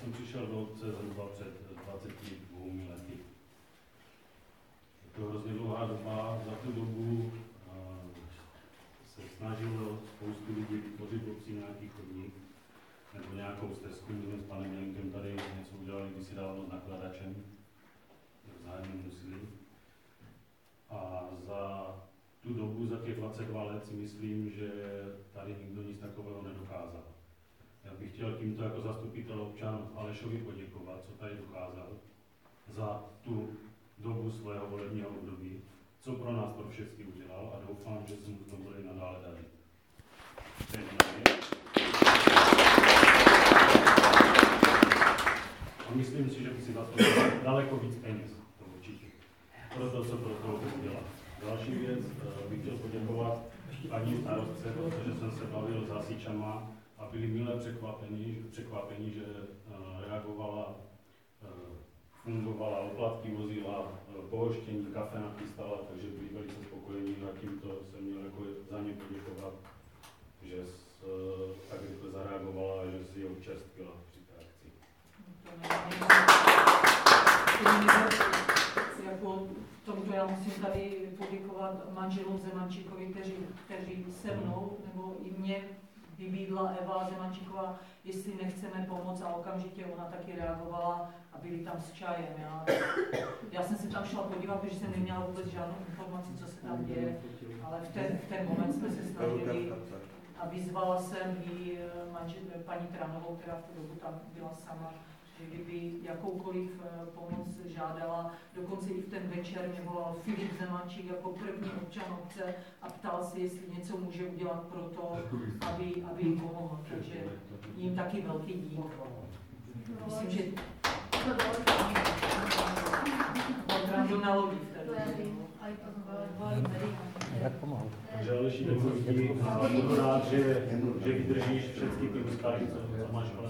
jsem přišel do obce zhruba před 22 lety. Je to hrozně dlouhá doba. Za tu dobu se snažilo spoustu lidí vytvořit obcí nějaký chodník nebo nějakou stezku. My jsme s panem Jankem tady něco udělali když si dávno s nakladačem, vzájemně museli. A za tu dobu, za těch 22 let si myslím, že tady nikdo nic takového nedokázal. Chtěl tímto jako zastupitel občan Alešovi poděkovat, co tady dokázal za tu dobu svého volebního období, co pro nás pro všechny udělal a doufám, že se mu to bude nadále věc. A myslím si, že by si zasloužil daleko víc peněz, to určitě. Pro to, co pro to udělal. Další věc, eh, bych chtěl poděkovat paní starostce, protože jsem se bavil s hasičama a byli milé překvapení, překvapení že eh, reagovala, eh, fungovala, oplatky vozila, pohoštění, kafe nachystala, takže byli velice spokojení a tímto jsem měl jako za ně poděkovat, že tak rychle zareagovala a že si je občerstvila při té akci. Jako já musím tady poděkovat manželům Zemančíkovi, kteří, kteří se mnou nebo i mě vybídla Eva Zemančíková, jestli nechceme pomoct a okamžitě ona taky reagovala a byli tam s čajem. Já, já jsem se tam šla podívat, protože jsem neměla vůbec žádnou informaci, co se tam děje, ale v ten, v ten moment jsme se snažili a vyzvala jsem i manžel, paní Tranovou, která v tu dobu tam byla sama, že kdyby jakoukoliv pomoc žádala, dokonce i v ten večer mě volal Filip Zemančík jako první občan obce a ptal se, jestli něco může udělat pro to, aby, aby jim pomohl. Takže jim taky velký dík. Myslím, že opravdu na lodi v té době. Jak pomohl? Takže Aleši, tak se díky a budu rád, že, že vydržíš všechny ty úskalí, co, co máš kolem